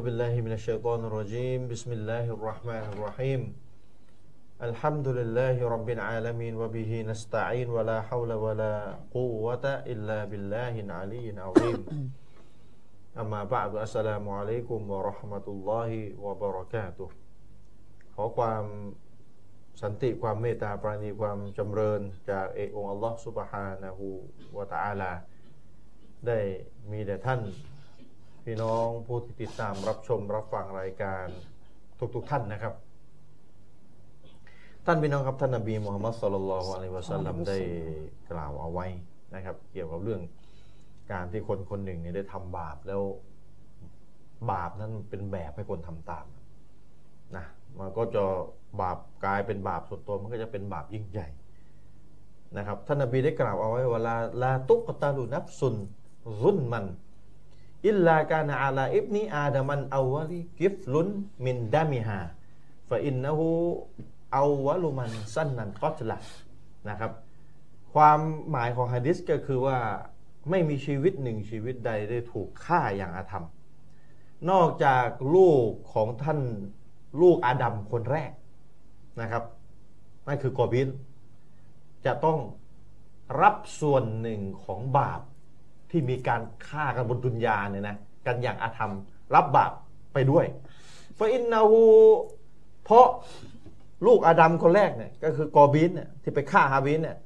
بالله من الشيطان الرجيم بسم الله الرحمن الرحيم الحمد لله رب العالمين وبه نستعين ولا حول ولا قوة إلا بالله العلي العظيم أما بعد السلام عليكم ورحمة الله وبركاته ขอความสันติความเมตตาปราณีความจำเริญจากเอกองค์อัลลอฮฺสุบฮานะฮูวะตะอาลา ได้มีแด่ท่าน พี่น้องผู้ที่ติดตามรับชมรับฟังรายการทุกๆทท่านนะครับ ท่านพี่น้องครับท่านนบีมุฮัมมัดสุลลัลอะลัยวะสัลลัมได้กล่าวเอาไว้นะครับ เกี่ยวกับเรื่องการที่คนคนหนึ่งเนี่ยได้ทำบาปแล้วบาปนั้นเป็นแบบให้คนทำตามนะมันก็จะบาปกลายเป็นบาปส่วนตัวมันก็จะเป็นบาปยิ่งใหญ่นะครับท่านนบีได้กล่าวเอาไว้ว่าลาลาตุกตาลุนับสุนรุนมัน อิลลากานาอาลาอิบนีอาดามันอาวะลีกิฟลุนมินดามิฮาฟะอินนะฮูอาวะลุมันสั้นนันก็ละนะครับ ความหมายของฮะดิษก็คือว่าไม่มีชีวิตหนึ่งชีวิตใดได้ถูกฆ่าอย่างอาธรรม นอกจากลูกของท่านลูกอาดัมคนแรกนะครับนั่นคือกอบินจะต้องรับส่วนหนึ่งของบาป ที่มีการฆ่ากันบนดุนยาเนี่ยนะกันอย่างอาธรรม รับบาปไปด้วยฟาอินนาหูเพราะลูกอาดัมคนแรกเนี่ยก็คือกอบินเนี่ยที่ไปฆ่าฮาบินเนี่ย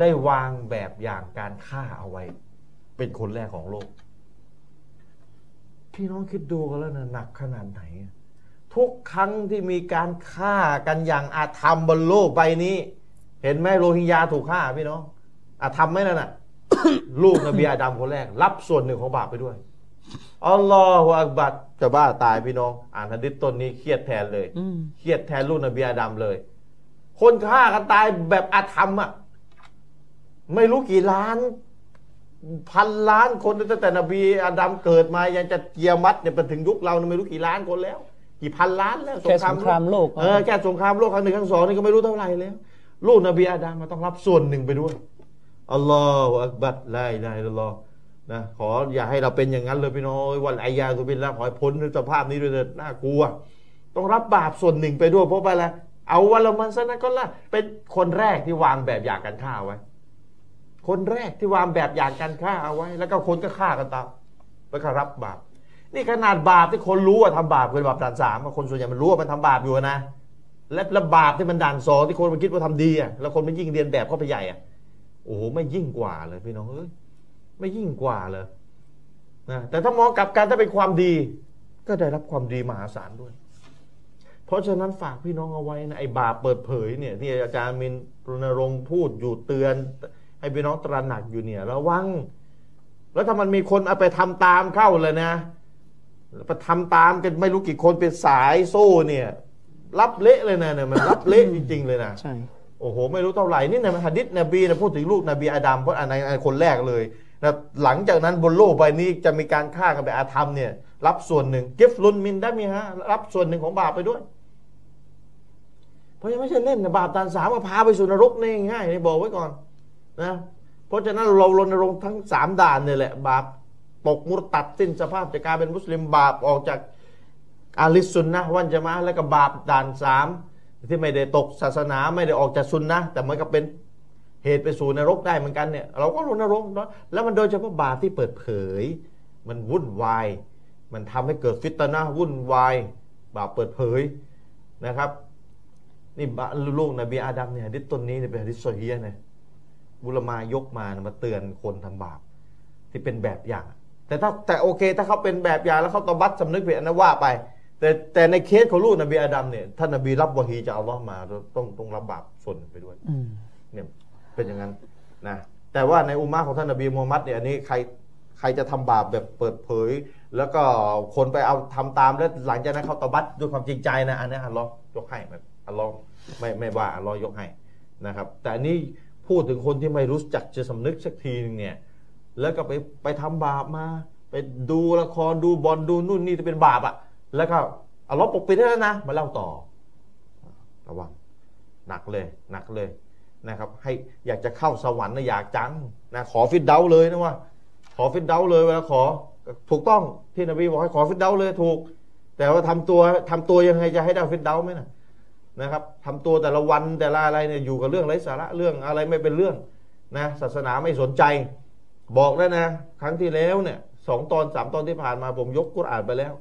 ได้วางแบบอย่างการฆ่าเอาไว้ เป็นคนแรกของโลก พี่น้องคิดดูกันแล้วนะหนักขนาดไหน ทุกครั้งที่มีการฆ่ากันอย่างอาธรรมบนโลกใบนี้ เห็นไหมโรฮิงญาถูกฆ่าพี่น้อง อาธรรมไหมนั่นน่ะ ลูกนบีอาดัมคนแรก รับส่วนหนึ่งของบาปไปด้วยอัลลอฮฺอักบัดจะบ้าตายพี่น้อง อ่านฮะดิษต้นนี้เครียดแทนเลยเครียดแทนลูกนบีอาดัมเลย คนฆ่ากันตายแบบอาธรรมอะไม่รู้กี่ล้าน พันล้านคนตั้งแต่นบีอาดัมเกิดมายังจะเกียรมัดเนี่ยไปถึงยุคเราไม่รู้กี่ล้านคนแล้ว กี่พันล้านแล้วสงครามโลกเออแค่สงครามโลกครั้งหนึ่งครั้งสองนี่ก็ไม่รู้เท่าไหร่แล้ว ลูกนบีอาดัมมาต้องรับส่วนหนึ่งไปด้วย อัลลอฮฺอักบัดไล่ไล่อัลลอฮนะขออย่าให้เราเป็นอย่างนั้นเลยพี่น้องวันอายาตุบินละขอให้พ้นสภาพนี้ด้วยเถิดน่ากลัว ต้องรับบาปส่วนหนึ่งไปด้วยเพราะอะไรเอาวันละมันซะนะก็ละเป็นคนแรกที่วางแบบอย่างการฆ่าไว้ คนแรกที่วางแบบอย่างการฆ่าเอาไว้ แล้วก็คนก็ฆ่ากันตามแล้วก็รับบาป นี่ขนาดบาปที่คนรู้ว่าทำบาปเป็นบาปด่านสามคนส่วนใหญ่มันรู้ว่ามันทำบาปอยู่นะและระบาปที่มันด่านสองที่คนมันคิดว่าทำดีอะแล้วคนมันยิ่งเรียนแบบเข้าไปใหญ่อะ โอ้โหไม่ยิ่งกว่าเลยพี่น้องเอ้ยไม่ยิ่งกว่าเลยนะแต่ถ้ามองกลับกันถ้าเป็นความดี ก็ได้รับความดีมหาศาลด้วย เพราะฉะนั้นฝากพี่น้องเอาไว้นะไอ้บาปเปิดเผยเนี่ยที่อาจารย์มินรณรงค์พูดอยู่เตือน ให้พี่น้องตระหนักอยู่เนี่ยระวัง แล้วถ้ามันมีคนเอาไปทำตามเข้าเลยนะไปทำตามกันไม่รู้กี่คนเป็นสายโซ่เนี่ย รับเละเลยนะเนี่ยมันรับเละจริงๆเลยนะใช่ โอ้โห ไม่รู้เท่าไหร่นี่ในฮะดิษนบีนะพูดถึงลูกนบีอาดัมเพราะอันในคนแรกเลยนะหลังจากนั้นบนโลกใบนี้จะมีการฆ่ากันไปอาธรรมเนี่ย รับส่วนหนึ่งกิฟลุนมินได้มีฮะรับส่วนหนึ่งของบาปไปด้วย เพราะยังไม่ใช่เล่นนะบาปตานสามมาพาไปสู่นรกนี่ง่ายนี่บอกไว้ก่อนนะเพราะฉะนั้นเรารณรงค์ทั้งสามด่านเนี่ยแหละ บาปตกมุตัดสิ้นสภาพจากการเป็นมุสลิมบาปออกจากอาลิสุนนะวันจะมาแล้วก็บาปด่านสาม ที่ไม่ได้ตกศาสนาไม่ได้ออกจากซุนนะแต่มันก็เป็นเหตุไปสู่นรกได้เหมือนกันเนี่ยเราก็รณรงค์เนาะแล้วมันโดยเฉพาะบาปที่เปิดเผย มันวุ่นวาย มันทำให้เกิดฟิตนะวุ่นวายบาปเปิดเผยนะครับนี่ลูกนบีอาดัมเนี่ยดิษต้นนี้เนี่ยเป็นดิษโซเฮียเนี่ยบุรมายกมามาเตือนคนทำบาปที่เป็นแบบอย่าง แต่ถ้าแต่โอเค ถ้าเขาเป็นแบบอย่างแล้วเขาตบัดสำนึกผิดนะว่าไป แต่แต่ในเคสของลูกนบีอาดัมเนี่ยท่านนบีรับวะฮีจะเอาล้อมาต้องต้องรับบาปส่วนไปด้วยเนี่ยเป็นอย่างนั้นนะแต่ว่าในอุมาของท่านนบีมูฮัมมัดเนี่ยอันนี้ใครใครจะทำบาปแบบเปิดเผย แล้วก็คนไปเอาทำตามแล้วหลังจากนั้นเขาตบัดด้วยความจริงใจนะอันนี้อัลลอฮ์ยกให้แบบอัลลอฮ์ไม่ไม่ว่าอัลลอฮ์ยกให้นะครับ แต่อันนี้พูดถึงคนที่ไม่รู้จักจะสำนึกสักทีนึงเนี่ยแล้วก็ไปไปทำบาปมา ไปดูละครดูบอลดูนู่นนี่จะเป็นบาปอะ่ะ แล้วก็เอาลบปกปิดได้แล้วนะ มาเล่าต่อ ระวังหนักเลยหนักเลยนะครับ ให้อยากจะเข้าสวรรค์นะอยากจังนะขอฟิตเดาเลยนะว่า ขอฟิตเดาเลยเวลาขอถูกต้องที่นบีบอกให้ขอฟิดเดาเลยถูก แต่ว่าทำตัวทำตัวยังไงจะให้ได้ฟิดเดาไหมนะนะครับทำตัวแต่ละวันแต่ละอะไรเนี่ยอยู่กับเรื่องไร้สาระเรื่องอะไรไม่เป็นเรื่องนะศาสนาไม่สนใจ บอกแล้วนะ ครั้งที่แล้วเนี่ยสองตอนสามตอนที่ผ่านมาผมยกกุรอานไปแล้ว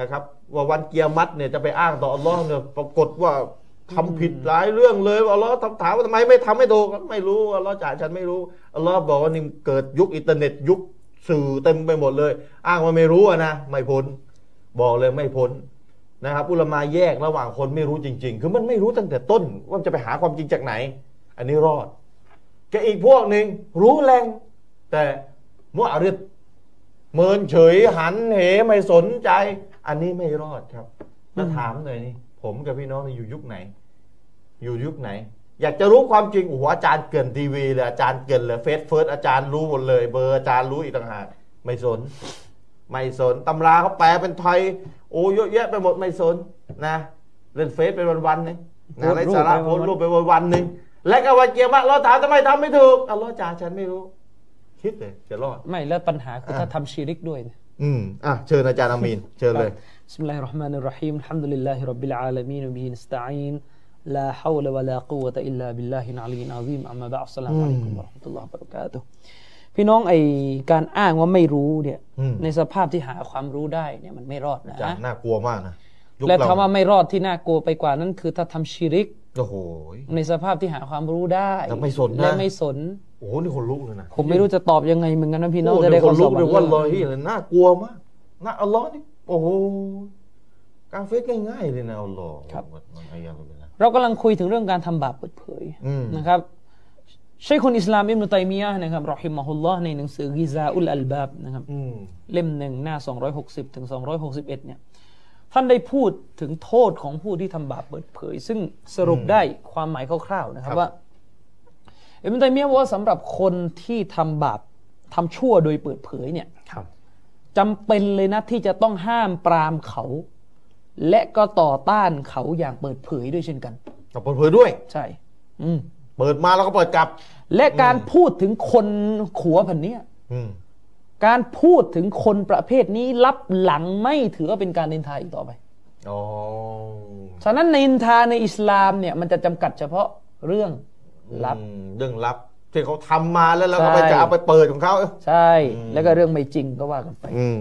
นะครับ ว่าวันเกียรมัดเนี่ยจะไปอ้างต่ออัลลอฮ์เนี่ยปรากฏว่าทำผิดหลายเรื่องเลยอัลลอฮ์ถามว่าทำไมไม่ทำให้ถูกไม่รู้อัลลอฮ์จ่ายฉันไม่รู้อัลลอฮ์บอกว่านี่เกิดยุคอินเทอร์เน็ตยุคสื่อเต็มไปหมดเลย อ้างว่าไม่รู้นะไม่พ้นบอกเลยไม่พ้นนะครับอุลมาแยกระหว่างคนไม่รู้จริง ๆ คือมันไม่รู้ตั้งแต่ต้น ว่าจะไปหาความจริงจากไหน อันนี้รอดแกอีกพวกหนึ่งรู้แรง แต่มัวริดเมินเฉยหันเหไม่สนใจ อันนี้ไม่รอดครับแล้วถามหน่อยนี่ผมกับพี่น้องนี่อยู่ยุคไหน อยู่ยุคไหน อยากจะรู้ความจริงโอ้โหอาจารย์เกินทีวีเลยอาจารย์เกินเลยเฟซเฟิร์สอาจารย์รู้หมดเลย เบอร์อาจารย์รู้อีกต่างหากไม่สน ไม่สนตำราเขาแปลเป็นไทยโอ้เยอะแยะไปหมดไม่สนนะเล่นเฟซไปวันๆนึงนะไรสาระโพสต์รูปไปวันๆนึงและก็วันเกียร์มาเราถามทำไมทำไม่ถูกอัลลอฮ์จ่าฉันไม่รู้ คิดเลยจะรอด ไม่แล้วปัญหาคือถ้าทำชีริกด้วยเนี่ย อืมอะเชิญอาจารย์อามีนเชิญเลย بسم الله الرحمن الرحيم الحمد لله رب العالمين وبه نستعين لا حول ولا قوة إلا بالله العلي العظيم أما بعد السلام عليكم ورحمة الله وبركاته พี่น้องไอการอ้างว่าไม่รู้เนี่ยในสภาพที่หาความรู้ได้เนี่ยมันไม่รอดนะน่ากลัวมากนะ และเราคำว่าไม่รอดที่น่ากลัวไปกว่านั้นคือถ้าทำชิริกโอ้โหในสภาพที่หาความรู้ได้แล้วไม่สนนะและไม่สนโอ้โหนี่คนลุกเลยนะผมไม่รู้จะตอบยังไงเหมือนกันนะพี่น้องโอ้จะเดี๋ได้ยวคนข้อสลุอกบเดี๋ยวว่าลอยเลยน่ากลัวมากน่าอัลลอฮ์นี่โอ้โหการเฟซง่ายๆเลยนะอัลลอฮ์ครับมันอายาเลยนะเรากำลังคุยถึงเรื่องการทำบาปเปิดเผยอืมนะครับใช่คนอิสลามอิบนุตัยมียะห์นะครับรอฮิมะฮุลลอฮ์ในหนังสือกิซาอุลอัลบาบนะครับอืมเล่มหนึ่งหน้า 260ถึง261เนี่ย ท่านได้พูดถึงโทษของผู้ที่ทำบาปเปิดเผย ซึ่งสรุปได้ความหมายคร่าวๆนะครับว่าอิบนุตัยมียะห์บอกว่าสำหรับคนที่ทำบาปทำชั่วโดยเปิดเผยเนี่ยครับจำเป็นเลยนะที่จะต้องห้ามปรามเขา และก็ต่อต้านเขาอย่างเปิดเผยด้วยเช่นกันกับเปิดเผยด้วย ใช่ อืมเปิดมาแล้วก็เปิดกลับ และการพูดถึงคนขัวพันเนี้ยอืม การพูดถึงคนประเภทนี้รับหลังไม่ถือว่าเป็นการนินทาอีกต่อไปอ๋อฉะนั้นนินทาในอิสลามเนี่ยมันจะจำกัดเฉพาะเรื่องลับอืมเรื่องลับที่เขาทำมาแล้วเราก็ใช่ไปจะเอาไปเปิดของเขาใช่ แล้วก็เรื่องไม่จริงก็ว่ากันไปอืม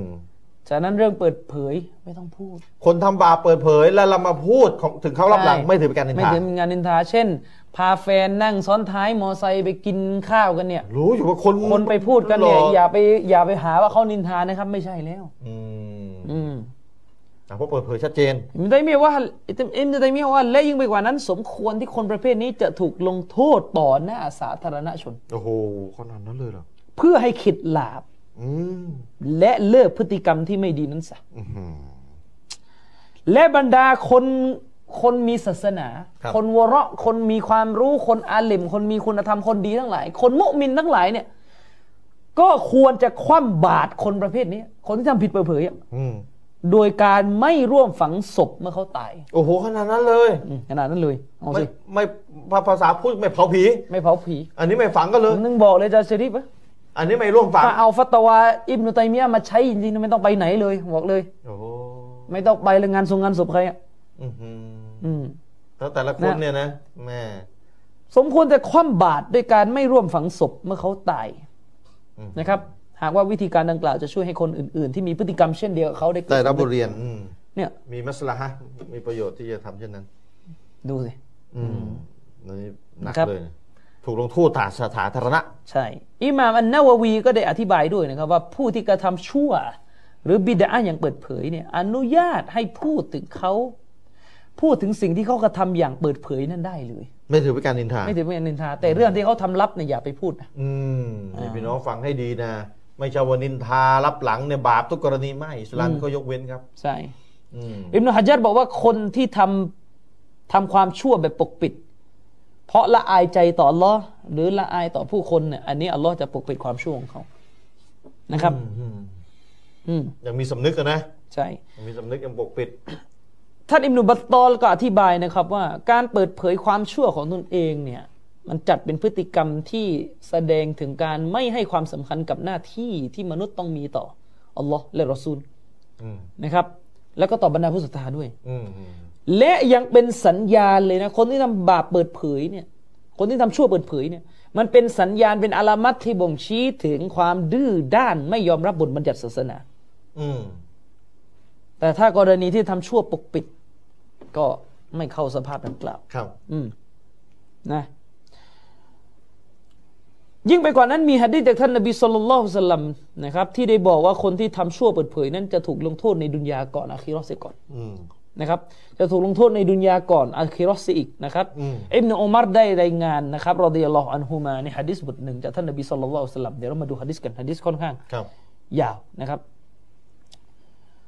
ฉะนั้นเรื่องเปิดเผยไม่ต้องพูด คนทำบาปเปิดเผยแล้วเรามาพูดของถึงเขารับหลังใช่ไม่ถือเป็นการนินไม่ทาถือเป็นงานนินทา เช่น พาแฟนนั่งซ้อนท้ายมอไซค์ไปกินข้าวกันเนี่ย รู้อยู่ว่าคนคนไปพูดกันเนี่ยหลอย่าไปอย่าไปหาว่าเขานินทานะครับ ไม่ใช่แล้ว อืมอืมอะเพราะเปิดเผยชัดเจนอิมตัยมียะห์ว่าอิมตัยมียะห์ว่า และยิ่งไปกว่านั้น สมควรที่คนประเภทนี้จะถูกลงโทษต่อหน้าสาธารณชน โอ้โหขนาดนั้นเลยเหรอ เพื่อให้ขิดหลาบอืมและเลิกพฤติกรรมที่ไม่ดีนั้นซะอื้อหือและบรรดาคน คนมีศาสนาครับคนวะเราะห์คนมีความรู้คนอาลิม คนมีคุณธรรมคนดีทั้งหลาย คนมุมินทั้งหลายเนี่ย ก็ควรจะคว่ำบาตรคนประเภทนี้ คนที่ทำผิดเปิดเผยอะอืมโดยการไม่ร่วมฝังศพเมื่อเขาตาย โอ้โหขนาดนั้นเลยอืมขนาดนั้นเลยเอาไม่สิไม่ภาษาพูดไม่เผาผี ไม่เผาผี อันนี้ไม่ฝังก็เลผยมนึงบอกเลยจะชริฟอะอันนี้ไม่ร่วมฝังถ้าเอาฟัตวาอิบนุตัยมียะห์มาใช้จริงๆไม่ต้องไปไหนเลยบอกเลยโอ้โหไม่ต้องไปเลยงานทรงงานศพใครอะอื้อหืออืม แล้วแต่ละคนนะเนี่ยนะแม่สมควรจะคว่ำบาตรด้วยการไม่ร่วมฝังศพเมื่อเขาตายอืมนะครับ หากว่าวิธีการดังกล่าวจะช่วยให้คนอื่น ๆ ที่มีพฤติกรรมเช่นเดียวกับเขาได้เกิได้ดรับบทเรียนอืมเนี่ย มีมัสลาฮะห์มีประโยชน์ที่จะทำเช่นนั้น ดูสิอืมอันนี้หนักนะครับเลยนะถูกลงโทษทางสาธารณะ ใช่ อิหม่ามอันนาววีก็ได้อธิบายด้วยนะครับ ว่าผู้ที่กระทำชั่ว หรือบิดาอย่างเปิดเผยเนี่ย อนุญาตให้พูดถึงเขา พูดถึงสิ่งที่เขากระทำอย่างเปิดเผยนั่นได้เลย ไม่ถือเป็นการนินทาไม่ถือเป็นการนินทา แต่เรื่องที่เขาทำลับเนี่ยอย่าไปพูดนะอืมนี่อ่าพี่น้องฟังให้ดีนะ ไม่ใช่ว่านินทารับหลังเนี่ยบาปทุกกรณีไม่อิสลามก็ยกเว้นครับ ใช่อืมอิบนุฮัจญาร์บอกว่าคนที่ทำทำความชั่วแบบปกปิด เพราะละอายใจต่ออัลลอฮ์หรือละอายต่อผู้คนเนี่ยอันนี้อัลลอฮ์จะปกปิดความชั่วของเขานะครับอืมอืมยังมีสำนึกอะนะ ใช่ยังมีสำนึกยังปกปิด ท่านอิบนุบัตตอลก็อธิบายนะครับว่าการเปิดเผยความชั่วของตนเองเนี่ยมันจัดเป็นพฤติกรรมที่แสดงถึงการไม่ให้ความสำคัญกับหน้าที่ที่มนุษย์ต้องมีต่ออัลลอฮ์และรอซูลอืมนะครับ แล้วก็ต่อบรรดาผู้ศรัทธาด้วยอืมอืมและยังเป็นสัญญาณเลยนะ คนที่ทำบาปเปิดเผยเนี่ย คนที่ทำชั่วเปิดเผยเนี่ย มันเป็นสัญญาณเป็นอาลามัตที่บ่งชี้ถึงความดื้อด้านไม่ยอมรับบทบัญญัติศาสนา อืมแต่ถ้ากรณีที่ทำชั่วปกปิด ก็ไม่เข้าสภาพดังกล่าว ครับ อืมนะ ยิ่งไปกว่านั้นมีหะดีษจากท่านนบีสุลต่านละสัลลัมนะครับ ที่ได้บอกว่าคนที่ทำชั่วเปิดเผย นั้นจะถูกลงโทษในดุนยาก่อนอาคีรอสเสียก่อนอืมนะครับ จะถูกลงโทษในดุนยาก่อนอาคีรอสเสียอีกนะครับอืมอิบนุอุมัรได้รายงานนะครับรอดิยัลลอฮุอันฮุมาในหะดีษบทหนึ่งจากท่านนบีสุลต่านละสัลลัมเดี๋ยวเรามาดูหะดีษกันหะดีษค่อนข้างครับยาวนะครับ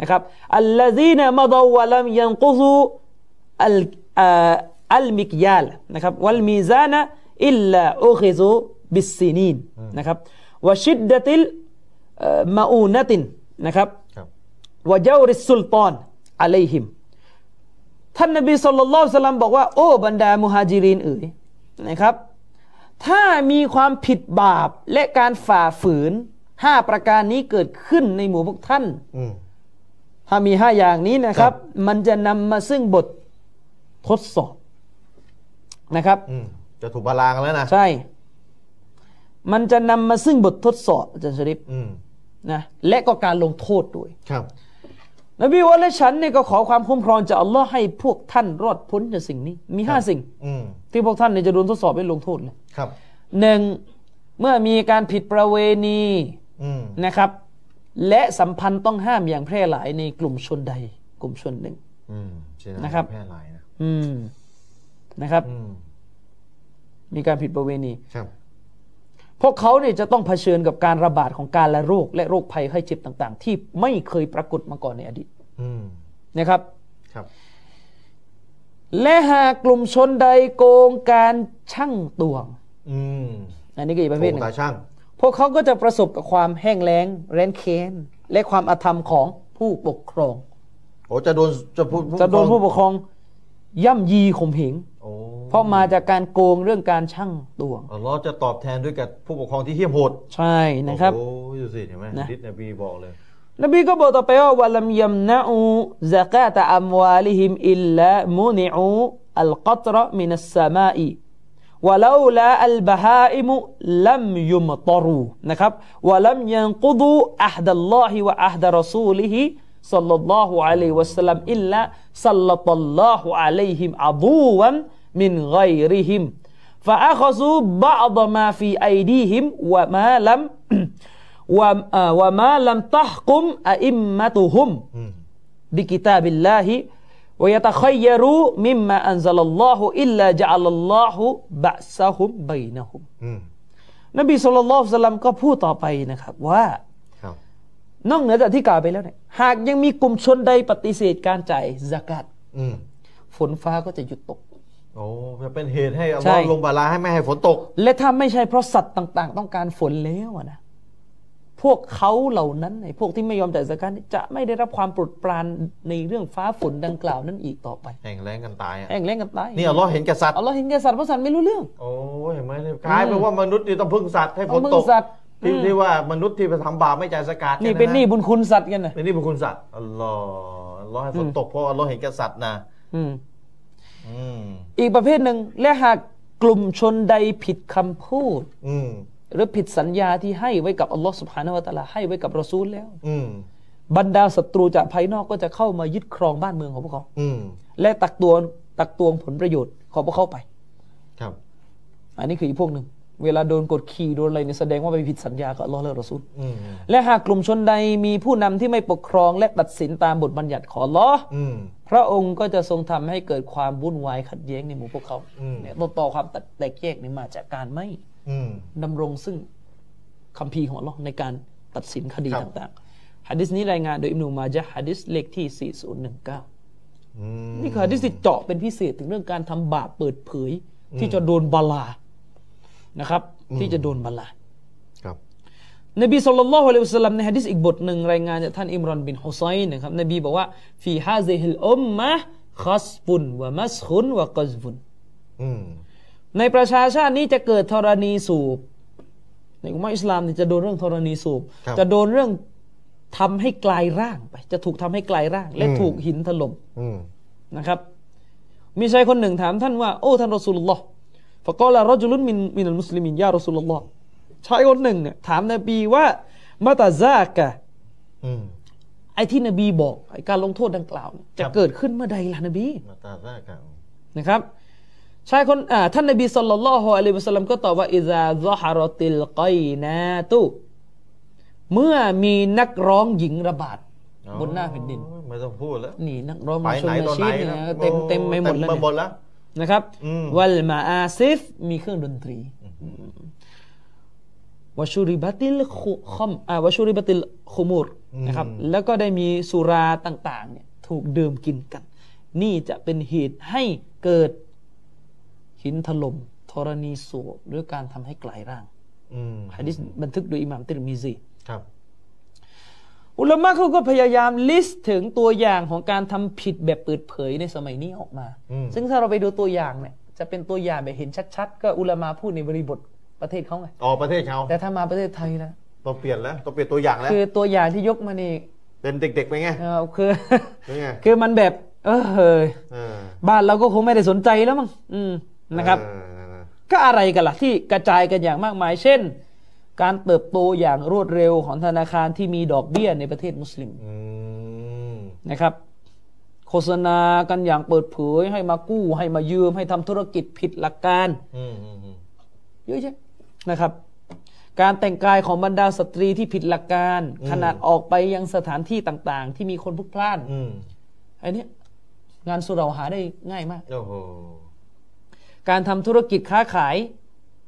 นะครับอัลลซีนมาดาวะลัมยันกุซูอัลอัลมิกยาลนะครับวัลมีซานะอิลลาอุคิซูบิสซีนีนนะครับวชิดดติลมาอูนตินนะครับวะเจ้าริสุลตอนอะลัยฮิมท่านนบีสุลต่านสลัมบอกว่า โอ้บรรดามุฮาจิรินเอ๋ยนะครับ ถ้ามีความผิดบาปและการฝ่าฝืนห้าประการนี้เกิดขึ้นในหมู่พวกท่าน ถ้ามีห้าอย่างนี้นะครับครับ มันจะนำมาซึ่งบททดสอบนะครับอืมจะถูกบาลางแล้วนะ ใช่ มันจะนำมาซึ่งบททดสอบอาจารย์ชริปอืมนะและก็การลงโทษด้วยครับ นบีว่าและฉันเนี่ยก็ขอความคุ้มครองจากอัลลอฮ์ให้พวกท่านรอดพ้นจากสิ่งนี้ มีห้าสิ่งอืมที่พวกท่านเนี่ยจะโดนทดสอบให้ลงโทษเลยครับหนึ่งเมื่อมีการผิดประเวณีอืมนะครับ และสัมพันธ์ต้องห้ามอย่างแพร่หลายในกลุ่มชนใด กลุ่มชนหนึ่งอืมใช่นะครับแพร่หลายนะอืมนะครับอืมมีการผิดประเวณีครับพวกเขาเนี่ยจะต้องเผชิญกับการระบาดของการละโรค และโรคภัยไข้เจ็บต่าง ๆ ที่ไม่เคยปรากฏมาก่อนในอดีตอืมนะครับครับ และหากกลุ่มชนใดโกงการช่างตวงอืมอันนี้ก็อีกประเภทหโกนึ่งงตาช่าง พวกเขาก็จะประสบกับความแห้งแล้งแร้นเค้นและความอาธรรมของผู้ปกครองโอ้จะโดนจะพูดจะโดนผู้ปกครองย่ำยีข่มเหงโอ้เพราะมาจากการโกงเรื่องการช่างตวงอัลลอฮ์จะตอบแทนด้วยกับผู้ปกครองที่เหี้ยมโหด ใช่นะครับ โอ้ยดูสิเห็นไหมนะดิษนบีบอกเลย นบีก็บอกต่อไปว่าวะลัมยัมนะอูซะกาตะอัมวาลิฮิมอิลลามุนิอูอัลกัตระมินัสสมาอี ولولا البهائم لم يمطروا نكب ولم ينقضوا عهد الله وعهد رسوله صلى الله عليه وسلم إلا سلط الله عليهم عدوا من غيرهم. فأخذوا بعض ما في أيديهم وما لم آه، وما لم تحكم أئمتهم بكتاب الله วยตะคอยยรู้มิมมาอันซัลลอฮุอิลลาจัลลอฮุบะซะฮุมบัยนะฮุมนบีสุลต่านสลัมก็พูดต่อไปนะครับว่านอกเหนือจากที่กล่าวไปแล้วเนี่ยหากยังมีกลุ่มชนใดปฏิเสธการจ่ายสกัดฝนฟ้าก็จะหยุดตกโอ้จะเป็นเหตุให้อลลอฮ์ลงบาลาให้ไม่ให้ฝนตก และถ้าไม่ใช่เพราะสัตว์ต่าง ๆ ต้องการฝนแล้วนะ พวกเขาเหล่านั้นไอ้พวกที่ไม่ยอมจ่ายสกาดนี่จะไม่ได้รับความโปรดปรานในเรื่องฟ้าฝนดังกล่าวนั้นอีกต่อไปแห่งแรงกันตายอะแห้งแล้งกันตายนี่อัลลอฮ์เห็นแก่สัตว์อัลลอฮ์เห็นแก่สัตว์เพราะสัตว์ไม่รู้เรื่อง โอ้ยเห็นไหมเนี่ยกลายเป็นว่ามนุษย์นี่ต้องพึ่งสัตว์ให้ฝนต้องพึ่ตงกสัตว์ที่อืมที่ว่ามนุษย์ที่ไปทำบาปไม่จ่ายสกาดนี่เป็นหนี้บุญคุณสัตว์กันนะเป็นหนี่บุญคุณสัตว์อัลลอฮ์อัลลอฮ์ให้ฝนตกเพราะอัลลอฮ์เห็นแก่สัตว์นะอืมอืมอีกประเภทหนึ่งและหากกลุ่มชนใดผิดคำพูดอืม หรือผิดสัญญาที่ให้ไว้กับอัลลอฮ์สุบฮานาวะตะอาลาให้ไว้กับรอซูลแล้วอืมบรรดาศัตรูจากภายนอกก็จะเข้ามายึดครองบ้านเมืองของพวกเขาอืมและตักตวงตักตวงผลประโยชน์ของพวกเขาไป ครับ อันนี้คืออีกพวกหนึ่งเวลาโดนกดขี่โดนอะไรเนี่ยแสดงว่าไปผิดสัญญากับอัลลอฮ์และรอซูลอืมและหากกลุ่มชนใดมีผู้นำที่ไม่ปกครองและตัดสินตามบทบัญญัติของอัลลอฮ์อืมพระองค์ก็จะทรงทำให้เกิดความวุ่นวายขัดแย้งในหมู่พวกเขาอืมเนี่ยต้นต่อความแตกแยกนี่มาจากการไม่อืม ดำรงซึ่งคัมภีร์ของอัลลอฮ์ในการตัดสินคดีครับต่างฮะดิษนี้รายงานโดยอิบนุมาจะฮ์ฮะดิษเลขที่ 4019อืมนี่คือฮะดิษที่เจาะเป็นพิเศษถึงเรื่องการทำบาปเปิดเผย ที่จะโดนบาลานะครับ ที่จะโดนบาลาครับ นบีสุลต่านละฮ์อะลัยฮิวะสัลลัมในฮะดิษอีกบทหนึ่งรายงานจากท่านอิมรอนบินฮุไซน์นะครับ นบีบอกว่าฟีฮาซิฮิลอุมมะคัสฟุนวะมัสขุนวะกัซฟุนอืม ในประชาชาตินี้จะเกิดธรณีสูบ ในอุมมะอิสลามเนี่ยจะโดนเรื่องธรณีสูบครับจะโดนเรื่องทำให้กลายร่างไป จะถูกทำให้กลายร่าง และอืมถูกหินถล่มอืมนะครับ มีชายคนหนึ่งถามท่านว่าโอ้ท่านรอสูลุลลอฮ์فقال رجل من من المسلمين يا رسول اللهชายคนหนึ่งเนี่ยถามนบีว่าمتى ذاكอืมไอ้ที่นบีบอกไอ้การลงโทษดังกล่าวเนี่ยจะครับเกิดขึ้นเมื่อใดล่ะนบีมาตาแรกกันนะครับ ชายคนอ่าท่านนบีสัลลัลลอฮุอะลัยฮิวะสัลลัมก็ตอบว่าإذا ظهرت القيناتเมื่อมีนักร้องหญิงระบาดบนหน้าแผ่นดินไม่ต้องพูดแล้วนี่นักร้องไปมาชไหนนตอมานชีไหนดเนี่ยนะเต็มเต็มไปหมดแล้วเต็มไปหมดเนี่ยแล้วนะครับอืมวัลมาอาซิฟมีเครื่องดนตรีวชูริบัติลคุคอมอ่าวชูริบัติลคุมูรนะครับ แล้วก็ได้มีสุราต่าง ๆ เนี่ย ถูกดื่มกินกัน นี่จะเป็นเหตุให้เกิด หินถล่มธรณีสูบหรือการทำให้กลายร่างอืมฮะดิษบันทึกโดยอิหม่ามติรมิซีครับอุลามะเขาก็พยายามลิสต์ถึงตัวอย่างของการทำผิดแบบเปิดเผยในสมัยนี้ออกมาอืมซึ่งถ้าเราไปดูตัวอย่างเนี่ย จะเป็นตัวอย่างแบบเห็นชัดๆ ก็อุลามะพูดในบริบทประเทศเขาไงออกประเทศเขา แต่ถ้ามาประเทศไทยนะต้องเปลี่ยนแล้วต้องเปลี่ยนตัวอย่างแล้ว คือตัวอย่างที่ยกมานี่เป็นเด็กๆไปไงเออคือเป็นไงคือมันแบบ เออเฮ้ยเออบ้านเราก็คงไม่ได้สนใจแล้วมั้งอืม นะครับเออก็อะไรกันล่ะที่กระจายกันอย่างมากมาย เช่น การเติบโตอย่างรวดเร็วของธนาคารที่มีดอกเบี้ยในประเทศมุสลิมอืมนะครับ โฆษณากันอย่างเปิดเผยให้มากู้ให้มายืมให้ทำธุรกิจผิดหลักการอืมอืมอืมเยอะแยะนะครับ การแต่งกายของบรรดาสตรีที่ผิดหลักการ ขนาดออกไปยังสถานที่ต่าง ๆ ที่มีคนพลุกพล่านอืมอันเนี้ยงานสุเหราหาได้ง่ายมากโอ้โห การทำธุรกิจค้าขาย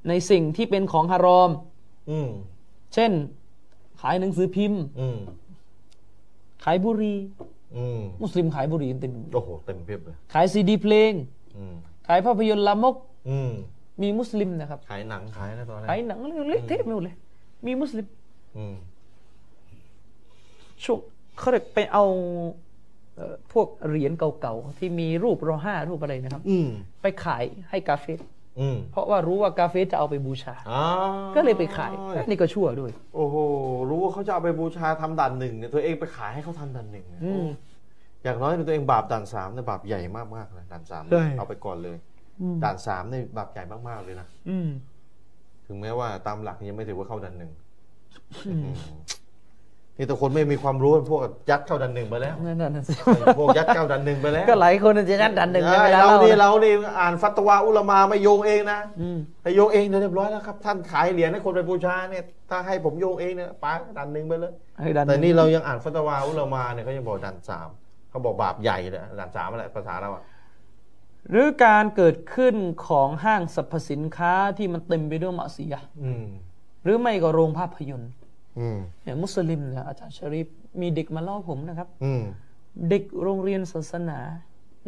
ในสิ่งที่เป็นของฮารอม อืมเช่น ขายหนังสือพิมพ์ อืมขายบุหรี่อืมมุสลิมขายบุหรี่กันเต็มโอ้โหเต็มเพียบเลยขายซีดีเพลง อืมขายภาพยนตร์ลามก อืมมีมุสลิมนะครับ ขายหนังขายอะไรตอนนั้นขายหนังเละเทะไปหมดเลย มีมุสลิมอืมช่วงเขาเรียกไปเอาเอ่อ พวกเหรียญเก่าๆ ที่มีรูปรอห้ารูปอะไรนะครับ อืมไปขายให้กาเฟสอืมเพราะว่ารู้ว่ากาเฟสจะเอาไปบูชาอ่าก็เลยไปขาย นี่ก็ชั่วด้วย โอ้โห รู้ว่าเขาจะเอาไปบูชาทำด่านหนึ่งเนี่ยตัวเองไปขายให้เขาทำด่านหนึ่งเนี่ยอืมอย่างน้อยตัวเองบาปด่านสามเนี่ยบาปใหญ่มากๆเลยด่านสามใช่เอาไปก่อนเลยอืมด่านสามเนี่ยบาปใหญ่มากๆเลยนะอืมถึงแม้ว่าตามหลักยังไม่ถือว่าเข้าด่านหนึ่ง นี่แต่คนไม่มีความรู้พวกยัดเข้าด่านหนึ่งไปแล้วนั่นน่ะสิพวกยัดเข้าด่านหนึ่งไปแล้วก็หลายคนจะยัดดันหนึ่งใช่เวลาเราเล่านี่นะเรานี่อ่านฟัตวาอุลามาไม่โยงเองนะอืมถ้าโยงเองเดี๋ยวเรียบร้อยแล้วครับ ท่านขายเหรียญให้คนไปบูชาเนี่ยถ้าให้ผมโยงเองเนี่ยปาด่านหนึ่งไปเลยให้ดันหแต่งนี่เรายังอ่านฟัตวาอุลามาเนี่ยเขายังบอกด่านสามเขาบอกบาปใหญ่เลยด่านสามอะไรภาษาเราอะหรือการเกิดขึ้นของห้างสรรพสินค้าที่มันเต็มไปด้วยมะซียะห์อืมหรือไม่ก็โรงภาพยนตร์อืม เนี่ยมุสลิมเนี่ยอาจารย์ชริฟมีเด็กมาเล่าผมนะครับ อืมเด็กโรงเรียนศาสนา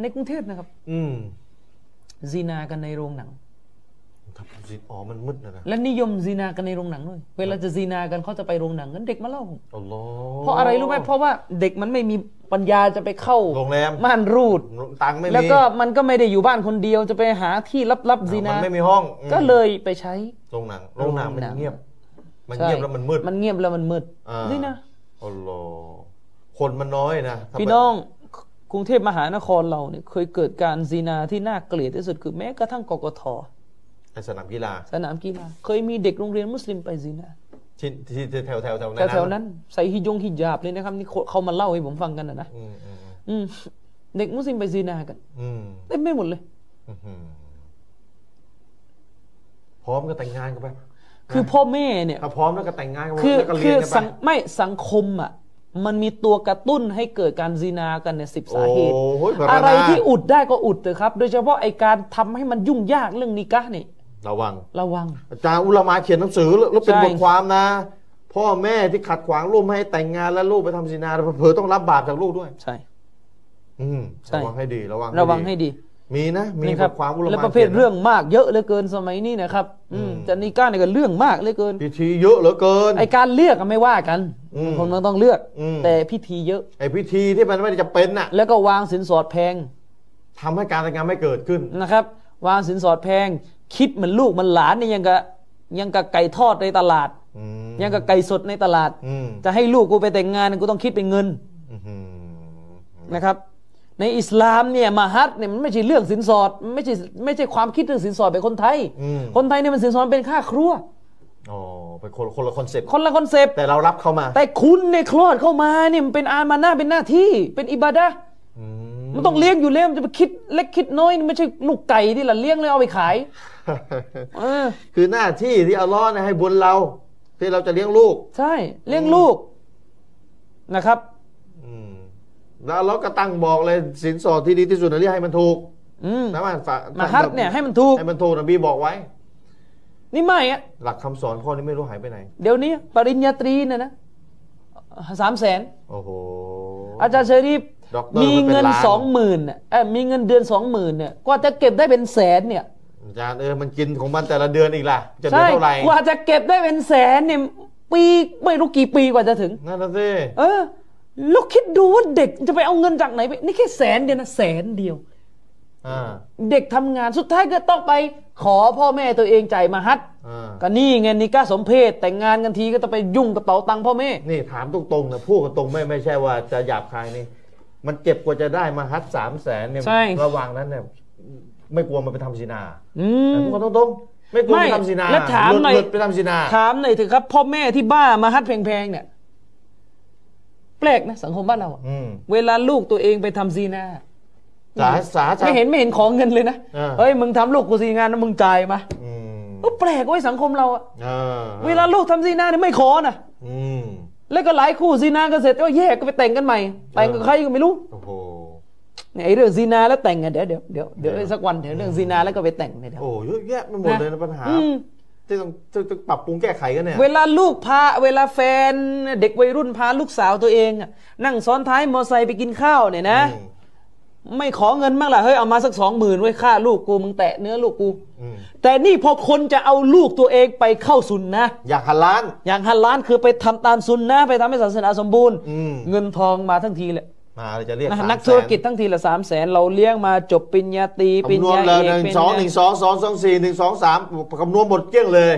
ในกรุงเทพนะครับ อืมซีนากันในโรงหนังทำสิอ๋อมันมืดนะนะและนิยมซีนากันในโรงหนังด้วย เวลาจะซีนากันเขาจะไปโรงหนังกันเด็กมาเล่าผมอัลลอฮ์เพราะอะไรรู้ไหมเพราะว่าเด็กมันไม่มีปัญญาจะไปเข้าโรงแรมม่านรูดตังค์ไม่มีแล้วก็มันก็ไม่ได้อยู่บ้านคนเดียวจะไปหาที่ลับๆซีมันานไม่มีห้องอืมก็เลยไปใช้โรงหนังโรงหนังมันโรงหนังเงียบ มันใช่เงียบแล้วมันมืด มันเงียบแล้วมันมืดอ่านี่นะอัลลอฮ์คนมันน้อยนะถ้าพี่ไปน้องกรุงเทพมหานครเราเนี่ยเคยเกิดการซีนาที่น่าเกลียดที่สุดคือแม้กระทั่งกกทไอสนามกีฬา สนามกีฬา เคยมีเด็กโรงเรียนมุสลิมไปซีนาที่ที่ที่แถวแถวแถวแถวๆนั้นใส่ฮิจงฮิญาบเลยนะครับนี่เขาเขามาเล่าให้ผมฟังกันนะนะอืมอืมอืมเด็กมุสลิมไปซีนากันอืมเต็มไปหมดเลยอืมอืมพร้อมก็แต่งงานกันไป คือพ่อแม่เนี่ยถ้าพร้อมแล้วก็แต่งงานกันไปคือแล้วก็เรีคืยนอกันไปสังไม่สังคมอะมันมีตัวกระตุ้นให้เกิดการซีนากันเนี่ยสิบสาเหตุโอ้ยบาอะไรนาที่อุดได้ก็อุดเถอะครับ โดยเฉพาะไอการทำให้มันยุ่งยากเรื่องนิกะห์นี่ระวังระวัง อาจารย์อุลามาเขียนหนังสือแล้วเป็นใช่บทความนะพพ่อแม่ที่ขัดขวางลูกไม่ให้แต่งงานแล้วลูกไปทำซินาเผลอๆต้องรับบาปจากลูกด้วย ใช่ อืมใช่ระวังให้ดี ระวังระวังให้ดี มีนะมีนี่ครับความอุลามะและประเภทขียนนเรื่องมากเยอะเหลือเกินสมัยนี้นะครับอืมอืมจะนิก้าเนี่ยก็เรื่องมากเหลือเกิน พิธีเยอะเหลือเกินไอการเลือกก็ไม่ว่ากันอืมคนมันต้องเลือกอืมแต่พิธีเยอะ ไอพิธีที่มันไม่ได้จะเป็นน่ะ แล้วก็วางสินสอดแพงทำให้การแต่งงานไม่เกิดขึ้นนะครับ วางสินสอดแพง คิดเหมือนลูกเหมือนหลานเนี่ยยังกับยังกับไก่ทอดในตลาดอืมยังกับไก่สดในตลาดอืมจะให้ลูกกูไปแต่งงานกูต้องคิดเป็นเงินอื้อหือนะครับ ในอิสลามเนี่ยมาฮัดเนี่ยมันไม่ใช่เรื่องสินสอดไม่ใช่ไม่ใช่ความคิดเรื่องสินสอดแบบคนไทยอืมคนไทยเนี่ยมันสินสอดเป็นค่าครัวอ๋อเป็นคนคนละ concept คนละ concept แต่เรารับเข้ามา แต่คุณในยคลอดเข้ามาเนี่ยมันเป็นอามานะเป็นหน้าที่เป็นอิบาดะห์อืมันต้องเลี้ยงอยู่แล้วมันจะไปคิดเล็กคิดน้อยนี่ไม่ใช่ลูกไก่ที่ละเลี้ยงแล้วเอาไปขายเออคือหน้าที่ที่อัลลอฮ์เนี่ยให้บุญเราที่เราจะเลี้ยงลูก ใช่เลี้ยงลูกนะครับอืม แล้วอัลลอฮ์ก็ตั้งบอกเลยสินสอดที่ดีที่สุดนะเรียกให้มันถูกอืมนะมันฝากมาฮัดเนี่ยให้มันถูกให้มันถูกนบีบอกไว้ นี่ไม่อะหลักคำสอนข้อนี้ไม่รู้หายไปไหน เดี๋ยวนี้ ปริญญาตรีเนี่ยนะสามแสนโอ้โหอาจารย์เชอรีฟด็อกเตอร์มีเงินมันเป็นล้านสองหมื่นเนี่ยเอ้ยมีเงินเดือนสองหมื่นเนี่ยกว่าจะเก็บได้เป็นแสนเนี่ยอาจารย์เออมันกินของมันแต่ละเดือนอีกล่ะ จะเป็นใช่เท่าไหร่กว่าจะเก็บได้เป็นแสนเนี่ยปีไม่รู้กี่ปีกว่าจะถึงนั่นน่ะสิเออ แล้วคิดดูว่าเด็กจะไปเอาเงินจากไหนไปนี่แค่แสนเดียวนะแสนเดียวอ่าเด็กทำงานสุดท้ายก็ต้องไปขอพ่อแม่ตัวเองจ่ายมาฮัดอ่าก็นี่ไงนิก้าสมเพศแต่งงานกันทีก็ต้องไปยุ่งกระเป๋าตังค์พ่อแม่นี่ถามตรงๆนะพูดกันตรงไม่ไม่ใช่ว่าจะหยาบคายนี่ มันเจ็บกว่าจะได้มาฮัดสามแสนเนี่ยใช่ระหว่างนั้นเนี่ยไม่กลัวมันไปทำซีนาอืมพูดกันตรงๆไม่กลัวไม่ไปทำซีนาแล้วถามหน่อยลุดไปทำซีนาถามหน่อยเถอะครับพ่อแม่ที่บ้ามาฮัดแพงๆเนี่ย แปลกนะสังคมบ้านเราอะอืมเวลาลูกตัวเองไปทำซีนาสาสาไม่เห็นไม่เห็นของเงินเลยนะอ่าเฮ้ยมึงทำลูกกูซีงานนะมึงจ่ายมาอืมก็แปลกไว้ยสังคมเราอะอ่าเวลาลูกทำซีนาเนี่ยไม่ขอนะอืมแล้วก็หลายคู่ซีนากันเสร็จก็แยกก็ไปแต่งกันใหม่แต่งกับใครก็ไม่รู้โอ้โหเนี่ยไอ้เรื่องซีนาแล้วแต่งกันเดี๋ยวเดี๋ยวเดี๋ยวเดี๋ยวสักวันเดี๋ยวเรื่องซีนาแล้วก็ไปแต่งเนี่ยเดี๋ยวโอ้เยอะแยะไปหมดเลยนะปัญหา อืมที่ต้องที่ต้องปรับปรุงแก้ไขกันเนี่ย เวลาลูกพาเวลาแฟน เด็กวัยรุ่นพาลูกสาวตัวเองอะนั่งซ้อนท้ายมอไซค์ไปกินข้าวเนี่ยนะอืมไม่ขอเงินบ้างล่ะเฮ้ยเอามาสักสองหมื่นไว้ค่าลูกกูมึงแตะเนื้อลูกกูอืมแต่นี่พอคนจะเอาลูกตัวเองไปเข้าซุนนะอยากหันล้าน อย่างฮันล้านคือไปทำตามซุนนะไปทำให้ศาสนาสมบูรณ์อืมเงินทองมาทั้งทีแหละ มาเลยจะเรียกนะสามนักแสธุรกิจทั้งทีละสามแสนเราเลี้ยงมาจบปริญญาตรีปริญคำนวณญาเลยเอกหนึ่งปริญสองญาหนึ่งสองสองสองสี่หนึ่งสองสามคำนวณหมดเกลี้ยงเลย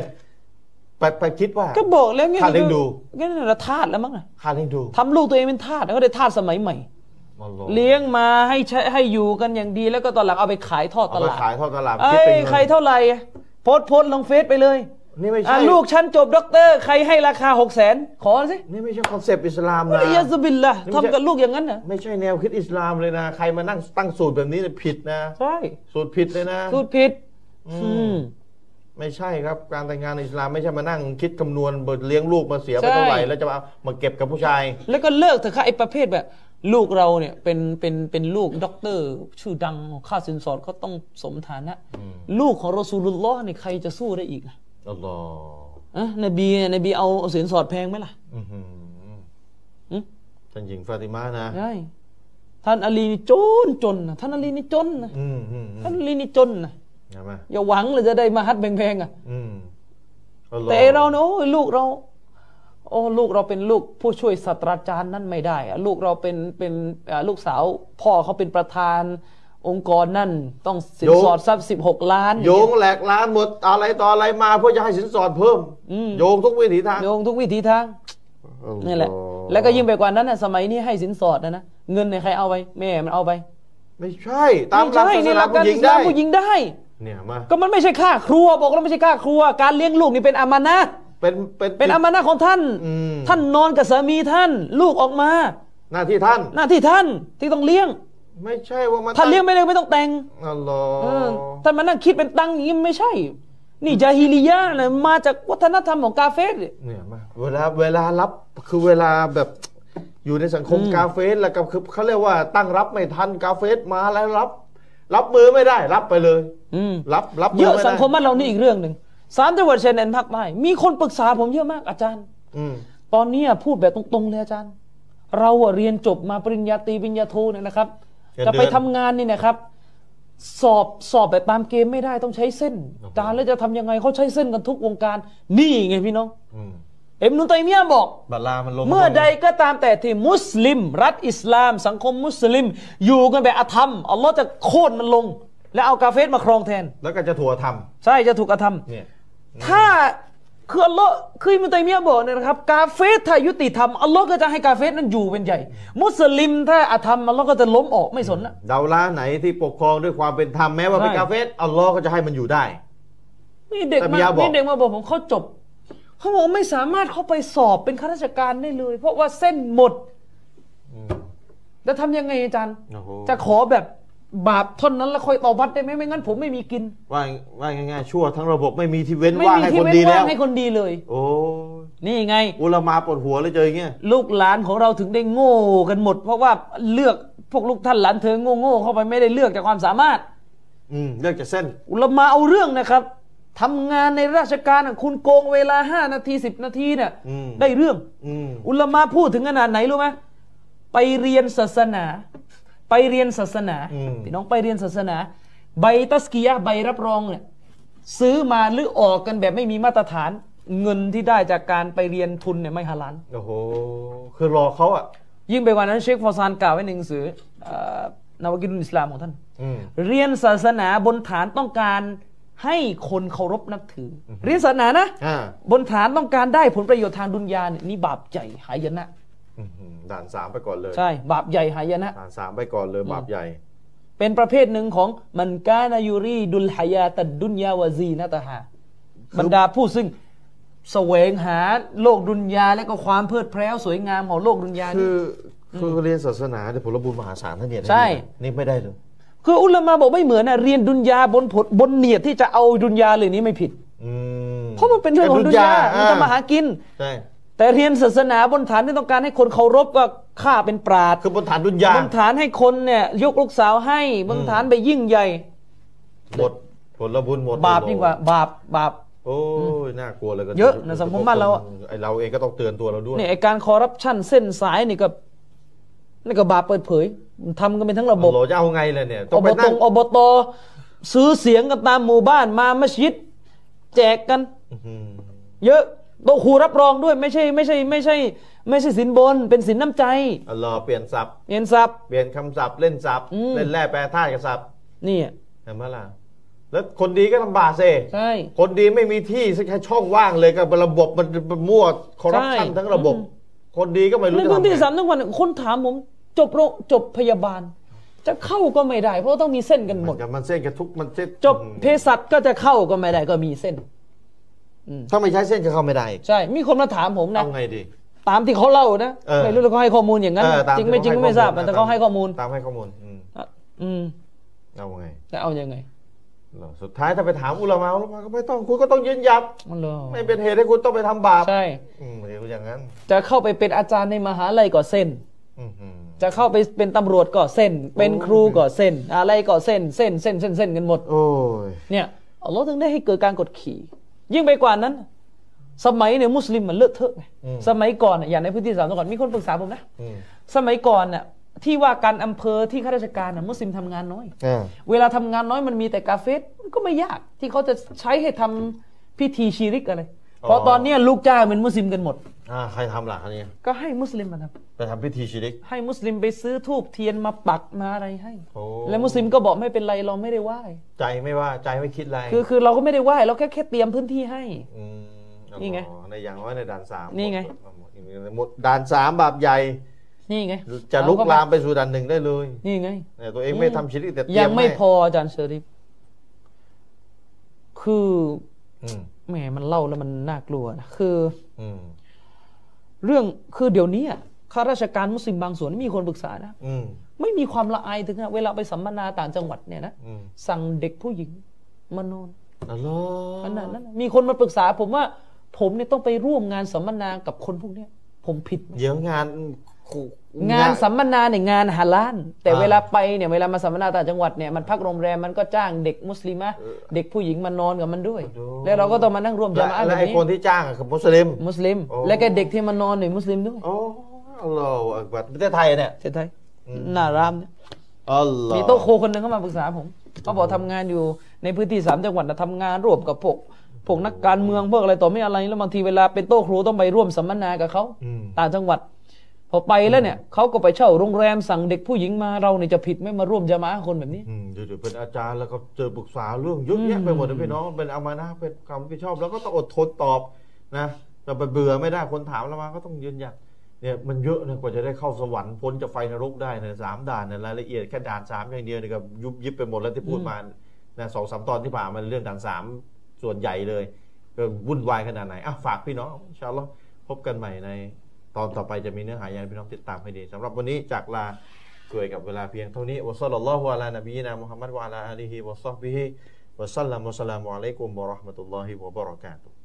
ไปไปคิดว่าก็บอกแล้วไงค่าเลี้ยงดูงั้นเราทาสแล้วมั้งอะค่าเลี้ยงดูทำลูกตัวเองเป็นทาสแล้วก็ได้ทาสสมัยใหม่อัลลอฮ์เลี้ยงมาให้ใช้ให้อยู่กันอย่างดีแล้วก็ตอนหลังเอาไปขายทอดตเอาไปลาดขายทอดตลาดเอ้คิดยเป็นเงินใครเท่าไหร่อะโพสต์โพสต์ลงเฟซไปเลย นี่ไม่อะใช่ลูกฉันจบด็อกเตอร์ ใครให้ราคาหกแสนขอสินี่ไม่ใช่ concept อิสลามوالعياذ باللهนี่ไม่ใช่ทำกับลูกอย่างนั้นนะไม่ใช่แนวคิดอิสลามเลยนะ ใครมานั่งตั้งสูตรแบบนี้เนี่ยผิดนะใช่สูตรผิดเลยนะ สูตรผิด อืมอืมไม่ใช่ครับ การแต่งงานในอิสลามไม่ใช่มานั่งคิดคำนวณเบิดเลี้ยงลูกมาเสียไปเท่าไหร่ใช่แล้วจะมามาเก็บกับผู้ชาย แล้วก็เลิกเถอะค่ะไอ้ประเภทแบบ ลูกเราเนี่ยเป็นเป็นเป็นลูกด็อกเตอร์ ชื่อดังค่าสินสอดก็ต้องสมฐานะ ลูกของรอซูลุลลอฮ์นี่ใครจะสู้ได้อีกอะ อัลลอฮ์อะนบีเนี่ยนบีเอาเอาสินสอดแพงไหมล่ะอื้อหืออืมท่านหญิงฟาติมานะใช่ท่านอาลีนี่จนจนนะท่านอาลีนี่จนนะอืมอืมอืมท่านอาลีนี่จนนะใช่ไหมอย่าหวังเลยจะได้มาฮัดแพงๆอะอืมอัลลอฮ์แต่เราเนี่ยโอ้ยลูกเรา โอ้ลูกเราเป็นลูกผู้ช่วยศาสตราจารย์นั่นไม่ได้อะลูกเราเป็นเป็นอ่าลูกสาว พ่อเขาเป็นประธาน องค์กรนั่นต้องสินสอดทรัพย์สิบหกล้าน โยงแหลกล้านหมดอะไรต่ออะไรมาเพื่อจะให้สินสอดเพิ่มอืมโยงทุกวิถีทาง โยงทุกวิถีทางอัลอฮ์นี่แหละ แล้วก็ยิ่งไปกว่านั้นนะสมัยนี้ให้สินสอดนะนะเงินเนี่ยใครเอาไปแม่มันเอาไป ไม่ใช่ ตามหลักไใช่ศาสนี่หนาลักการผู้หญิอิงสลาได้มผู้หญิงได้ เนี่ยมาก็มันไม่ใช่ค่าครัวบอกแล้วไม่ใช่ค่าครัว การเลี้ยงลูกนี่เป็นอามานะห์เป็นเป็นเป็นอามานะห์ของท่านอืมท่านนอนกับสามีท่าน ลูกออกมา หน้าที่ท่าน หน้าที่ท่านที่ต้องเลี้ยง ไม่ใช่ว่ามันถ้าเลี้ยงไม่ได้ไม่ต้องแต่งอัลลอเออฮ์ท่านมานั่งคิดเป็นตังค์อย่างนี้ไม่ใช่ นี่จาฮิลิยะห์นะมาจากวัฒนธรรมของกาเฟสเนี่ยมาเวลาเวลารับคือเวลาแบบอยู่ในสังคมอืมกาเฟสแล้วก็คือเขาเรียกว่าตั้งรับไม่ทันกาเฟสมาแล้วรับ รับมือไม่ได้ รับไปเลย อืมรับรับมืเยอะไได้สังคมบ้านเรานี่อีกเรื่องหนึ่งสามจังหวัดชายแดนภาคใต้มีคนปรึกษาผมเยอะมากอาจารย์ อืมตอนนี้อะพูดแบบตรงๆเลยอาจารย์ เราอะเรียนจบมาปริญญาตรีปริญญาโทเนี่ยนะครับเงิน จะไปเดือนทำงานนี่นะครับ สอบสอบแบบตามเกมไม่ได้ต้องใช้เส้นโอ้โหอาจารย์แล้วจะทำยังไงเขาใช้เส้นกันทุกวงการ นี่ไงพี่น้องอืมเอ็มนุตัยมียะห์บอกบัลลามันลงเมื่อใดก็ตามแต่ที่มุสลิม รัฐอิสลาม สังคมมุสลิม อยู่กันแบบอาธรรมอัลลอฮ์จะโค่นมันลง แล้วเอากาเฟสมาครองแทน แล้วก็จะถั่วทใช่จะถูกอาธรรมำเนี่ยถ้า คืออัลลอฮ์คืออิบนุตัยมียะห์บอกเนี่ยนะครับกาเฟสถ้ายุติธรรมอัลลอฮ์ก็จะให้กาเฟสนั้นอยู่เป็นใหญ่ มุสลิมถ้าอาธรรมอัลลอฮ์ก็จะล้มออกไม่สนละดาวลาไหนที่ปกครองด้วยความเป็นธรรมแม้ว่าเป็นใช่กาเฟสอัลลอฮ์ก็จะให้มันอยู่ได้มีเด็กแต่มีมายะห์บอกมีเด็กมาบอกผมเขาจบเขาบอกไม่สามารถเข้าไปสอบเป็นข้าราชการได้เลย เพราะว่าเส้นหมดอืมแล้วทำยังไงอาจารย์โอ้โหจะขอแบบ บาปเท่อนนั้นแล้วค่อยต่อวัดได้ไหมไม่งั้นผมไม่มีกิน ว่าว่าง่ายๆชั่วทั้งระบบไม่มีที่เว้นไม่ว่างมีให้ที่คนเว้ดีนแล้ว่าว งให้คนดีเลย โอ้ยนี่ไง อุลามาปวดหัวเลยเจออย่างเงี้ย ลูกหลานของเราถึงได้โง่กันหมด เพราะว่าเลือกพวกลูกท่านหลานเธอโง่ๆเข้าไปไม่ได้เลือกจากความสามารถ อืมเลือกจากเส้น อุลามาเอาเรื่องนะครับทำงานในราชการน่ะคุณโกงเวลาห้านาทีสิบนาทีเนี่ยอืม ได้เรื่อง อืมอุลามาพูดถึงขนาดไหนรู้ไหมไปเรียนศาสนา ไปเรียนศาสนาอืมพี่น้องไปเรียนศาสนา ใบตัสกียะห์ใบรับรองเนี่ยซื้อมาหรือออกกันแบบไม่มีมาตรฐาน เงินที่ได้จากการไปเรียนทุนเนี่ยไม่ฮาลาลโอ้โหคือรอเขาอะ ยิ่งไปกว่านั้นเชคฟอร์ซานกล่าวไว้ในหนังสือเอ่อนาวากินุลอิสลามของท่านอืมเรียนศาสนาบนฐานต้องการให้คนเคารพนับถืออเรียนศาสนานะอ่าบนฐานต้องการได้ผลประโยชน์ทางดุนยาเนี่ยนี่บาปใหญ่หายนะอืม ด่านสามไปก่อนเลย ใช่ บาปใหญ่หายนะด่านสามไปก่อนเลยบาปใหญ่ เป็นประเภทหนึ่งของมันกานายูรีดุลฮายาตัดดุนยาวาซีนะตะฮาบรรดาผู้ซึ่งแสวงหาโลกดุนยาและก็ความเพลิดเพลินสวยงามของโลกดุนยาคืนี่อคือเรียนศาสนาแต่ผลบุญมหาศาลท่านเนี่ยนะใช่นี่ไม่ได้เลยคืออุลามะบอกไม่เหมือนนะเรียนดุนยาบนผลบนเนียดที่จะเอาดุนยาเลยนี้ไม่ผิดอืมเพราะมันเป็นเรื่องของดุนยามันจะมาหากินใช่ แต่เรียนศาสนาบนฐานที่ต้องการให้คนเคารพว่าข้าเป็นปราดคือบนฐานดุนยาบนฐานให้คนเนี่ยยกลูกสาวให้บนฐานไปยิ่งใหญ่หมดผลบุญหมดบาปยิ่งกว่าบาปบาปโอ้ยน่ากลัวเลยก็เยอะนะสังคมบ้านเราอะไอเราเองก็ต้องเตือนตัวเราด้วยเนี่ยไอการคอร์รัปชันเส้นสายนี่ก็นี่ก็บาปเปิดเผยมันทำกันเป็นทั้งระบบเราจะเอาไงเลยเนี่ยต้อองบไปตนั่งอบตซื้อเสียงกันตามหมู่บ้านมามัสยิด แจกกันอื้อหือเยอะ โตะครูรับรองด้วยไม่ใช่ไม่ใช่ไม่ใช่ ไม่ใช่สินบน เป็นสินน้ำใจอัลลอฮ์เปลี่ยนศัพท์เงินทรัพย์เปลี่ยนคำศัพท์เล่นศัพท์อืม เล่นแร่แปรธาตุกับศัพท์นี่เห็นไหมล่ะแล้วคนดีก็ลำบากเซใช่ คนดีไม่มีที่สักแค่ช่องว่างเลยกับระบบมันมันมั่วคอร์รัปชันใช่ทั้งระบบ อืมคนดีก็ไม่รู้ในจะพื้นทำที่ไงสามทุกวันคนถามผมจบโรงจบพยาบาล จะเข้าก็ไม่ได้ เพราะต้องมีเส้นกันหมมัด นจะมันเส้นกันทุกมันเส้นจบเภสัชก็จะเข้าก็ไม่ได้ก็มีเส้น ถ้าไม่ใช้เส้นก็เข้าไม่ได้อีกใช่ มีคนมาถามผมนะ เอาไงดี ตามที่เขาเล่านะ เออไม่รู้เขาให้ข้อมูลอย่างนั้น เออตาจริงไม่จริงที่ไม่ทราบให้แต่เขาให้ข้อมูลตามให้ข้อมูลอืมอะอืมเอาไงจะเอายังไงเหรอสุดท้ายถ้าไปถามอุลามะอุลามะก็ไม่ต้องคุณก็ต้องยืนยันมันเลยไม่เป็นเหตุให้คุณต้องไปทำบาปใช่ อืมเดี๋ยวอย่างนั้นจะเข้าไปเป็นอาจารย์ในมหาลัยก็เส้น อื้อหือจะเข้าไปเป็นตำรวจก็เส้น เป็นครูก็เส้น อะไรก็เส้น เส้นเส้นเส้นเส้นกันหมด โอ้ย เนี่ยอัลลอฮ์ถึงได้ให้เกิดการกดขี่ ยิ่งไปกว่านั้น สมัยเนี่ยมุสลิมมันเลอะเทอะไงสมัยก่อนน่ะอย่างในพื้นที่สามจังหวัดมีคนปรึกษาผมนะอืมสมัยก่อนน่ะที่ว่าการอำเภอที่ข้าราชการน่ะมุสลิมทำงานน้อยอ่าเวลาทำงานน้อยมันมีแต่กาเฟสมันก็ไม่ยาก ที่เขาจะใช้ให้ทำพิธีชีริกอะไรเพราะตอนเนี้ยลูกจ้างเป็นมุสลิมกันหมด อ่าใครทำล่ะคันนี้ ก็ให้มุสลิมมาทไปทำพิธีชิริกำให้มุสลิมไปซื้อทูบเทียนมาปักมาอะไรให้โอ้แล้วมุสลิมก็บอกไม่เป็นไรเราไม่ได้ไหว้ ใจไม่ว่าใจไม่คิดอะไร คือคือเราก็ไม่ได้ไหว้เราแค่แค่เตรียมพื้นที่ให้มนี่ไงอ๋อในอย่างว่าในด่านสามนี่ไงหมดด่านสามบาปใหญ่นี่ไง จะลุกเอลามไปสู่ด่านหนึ่งได้เลย นี่ไงเนี่ยตัวเองไม่ทำชิริกแต่เตรียัยงมไม่ให้พออาจารย์เชอริฟคืออืมแหมมันเล่าแล้วมันน่ากลัวนะคือ อืม เรื่องคือเดี๋ยวนี้อะข้าราชการมุสลิมบางส่วนมีคนปรึกษานะอืมไม่มีความละอายถึงขนาดเวลาไปสัมมนาต่างจังหวัดเนี่ยนะอืมสั่งเด็กผู้หญิงมานอนอัลลอฮ์ขนาดนั้นนะมีคนมาปรึกษา ผมว่า ผมเนี่ยต้องไปร่วมงานสัมมนากับคนพวกเนี้ย ผมผิดไหมเดี๋ยวงาน งานสัมมนาเนี่ยงานฮาลาลแต่เวลาไปเนี่ยเวลามาสัมมนาต่างจังหวัดเนี่ยมันพักโรงแรมมันก็จ้างเด็กมุสลิมะเด็กผู้หญิงมานอนกับมันด้วย แล้วเราก็ต้องมานั่งร่วมและจามะแบและบไอ้นี้คนที่จ้างอะคือมุสลิมมุสลิมโอ้และก็เด็กที่มานอนเนี่ยมุสลิมด้วยโอ้อัลลอฮฺอักบัรประเทศไทยเนี่ยเสียไทยหน้ารามเนี่ยอัลลอฮฺมีโต๊ะโคคนหนึ่งเข้ามาปรึกษาผมเขาบอกทำงานอยู่ในพื้นที่สามจังหวัดนะทำงานร่วมกับพวกพวกนักการเมืองพวกอะไรต่อไม่อะไรแล้วบางทีเวลาเป็นโต๊ะครูต้องไปร่วมสัมมนากับเขาอืมต่างจังหวัดพ อไปแล้วเนี่ยเขาก็ไปเช่าโรงแรมสั่งเด็กผู้หญิงมาเราเนี่ยจะผิดไหม่มาร่วมจะมาคนแบบนี้อืมเดี๋ยวเป็นอาจารย์แล้วก็เจอปรึกษาเรื่องเยอะแยะไปหมดเลยพี่น้องเป็นเอามานะเป็นความรับผิดชอบ แล้วก็ต้องอดทนตอบนะแต่ไปเบื่อไม่ได้คนถามแล้วมาก็ต้องยืนหยัดเนี่ยมันเยอะนะกว่าจะได้เข้าสวรรค์พ้นจากไฟนรกได้เนี่ยสามด่านเนี่ยรายละเอียดแค่ด่านสามอย่างเดียวเนี่ยก็ยุบยิบไปหมดแล้วที่พูดมานะสองสามตอนที่ผ่านมาเรื่องด่านสามส่วนใหญ่เลยก็วุ่นวายขนาดไหนอะฝากพี่น้องชาอัลลอพบกันใหม่ใน ตอนต่อไปจะมีเนื้อหาอย่างพี่น้องติดตามให้ดีสำหรับวันนี้จากลาช่วยกับเวลาเพียงเท่านี้วะซัลลัลลอฮุอะลานบีนะมุฮัมมัดวะอะลาอาลีฮิวะซอฮบิฮิวะซัลลัมวะสลามุอะลัยกุมวะเราะห์มะตุลลอฮิวะบะเราะกาตุฮ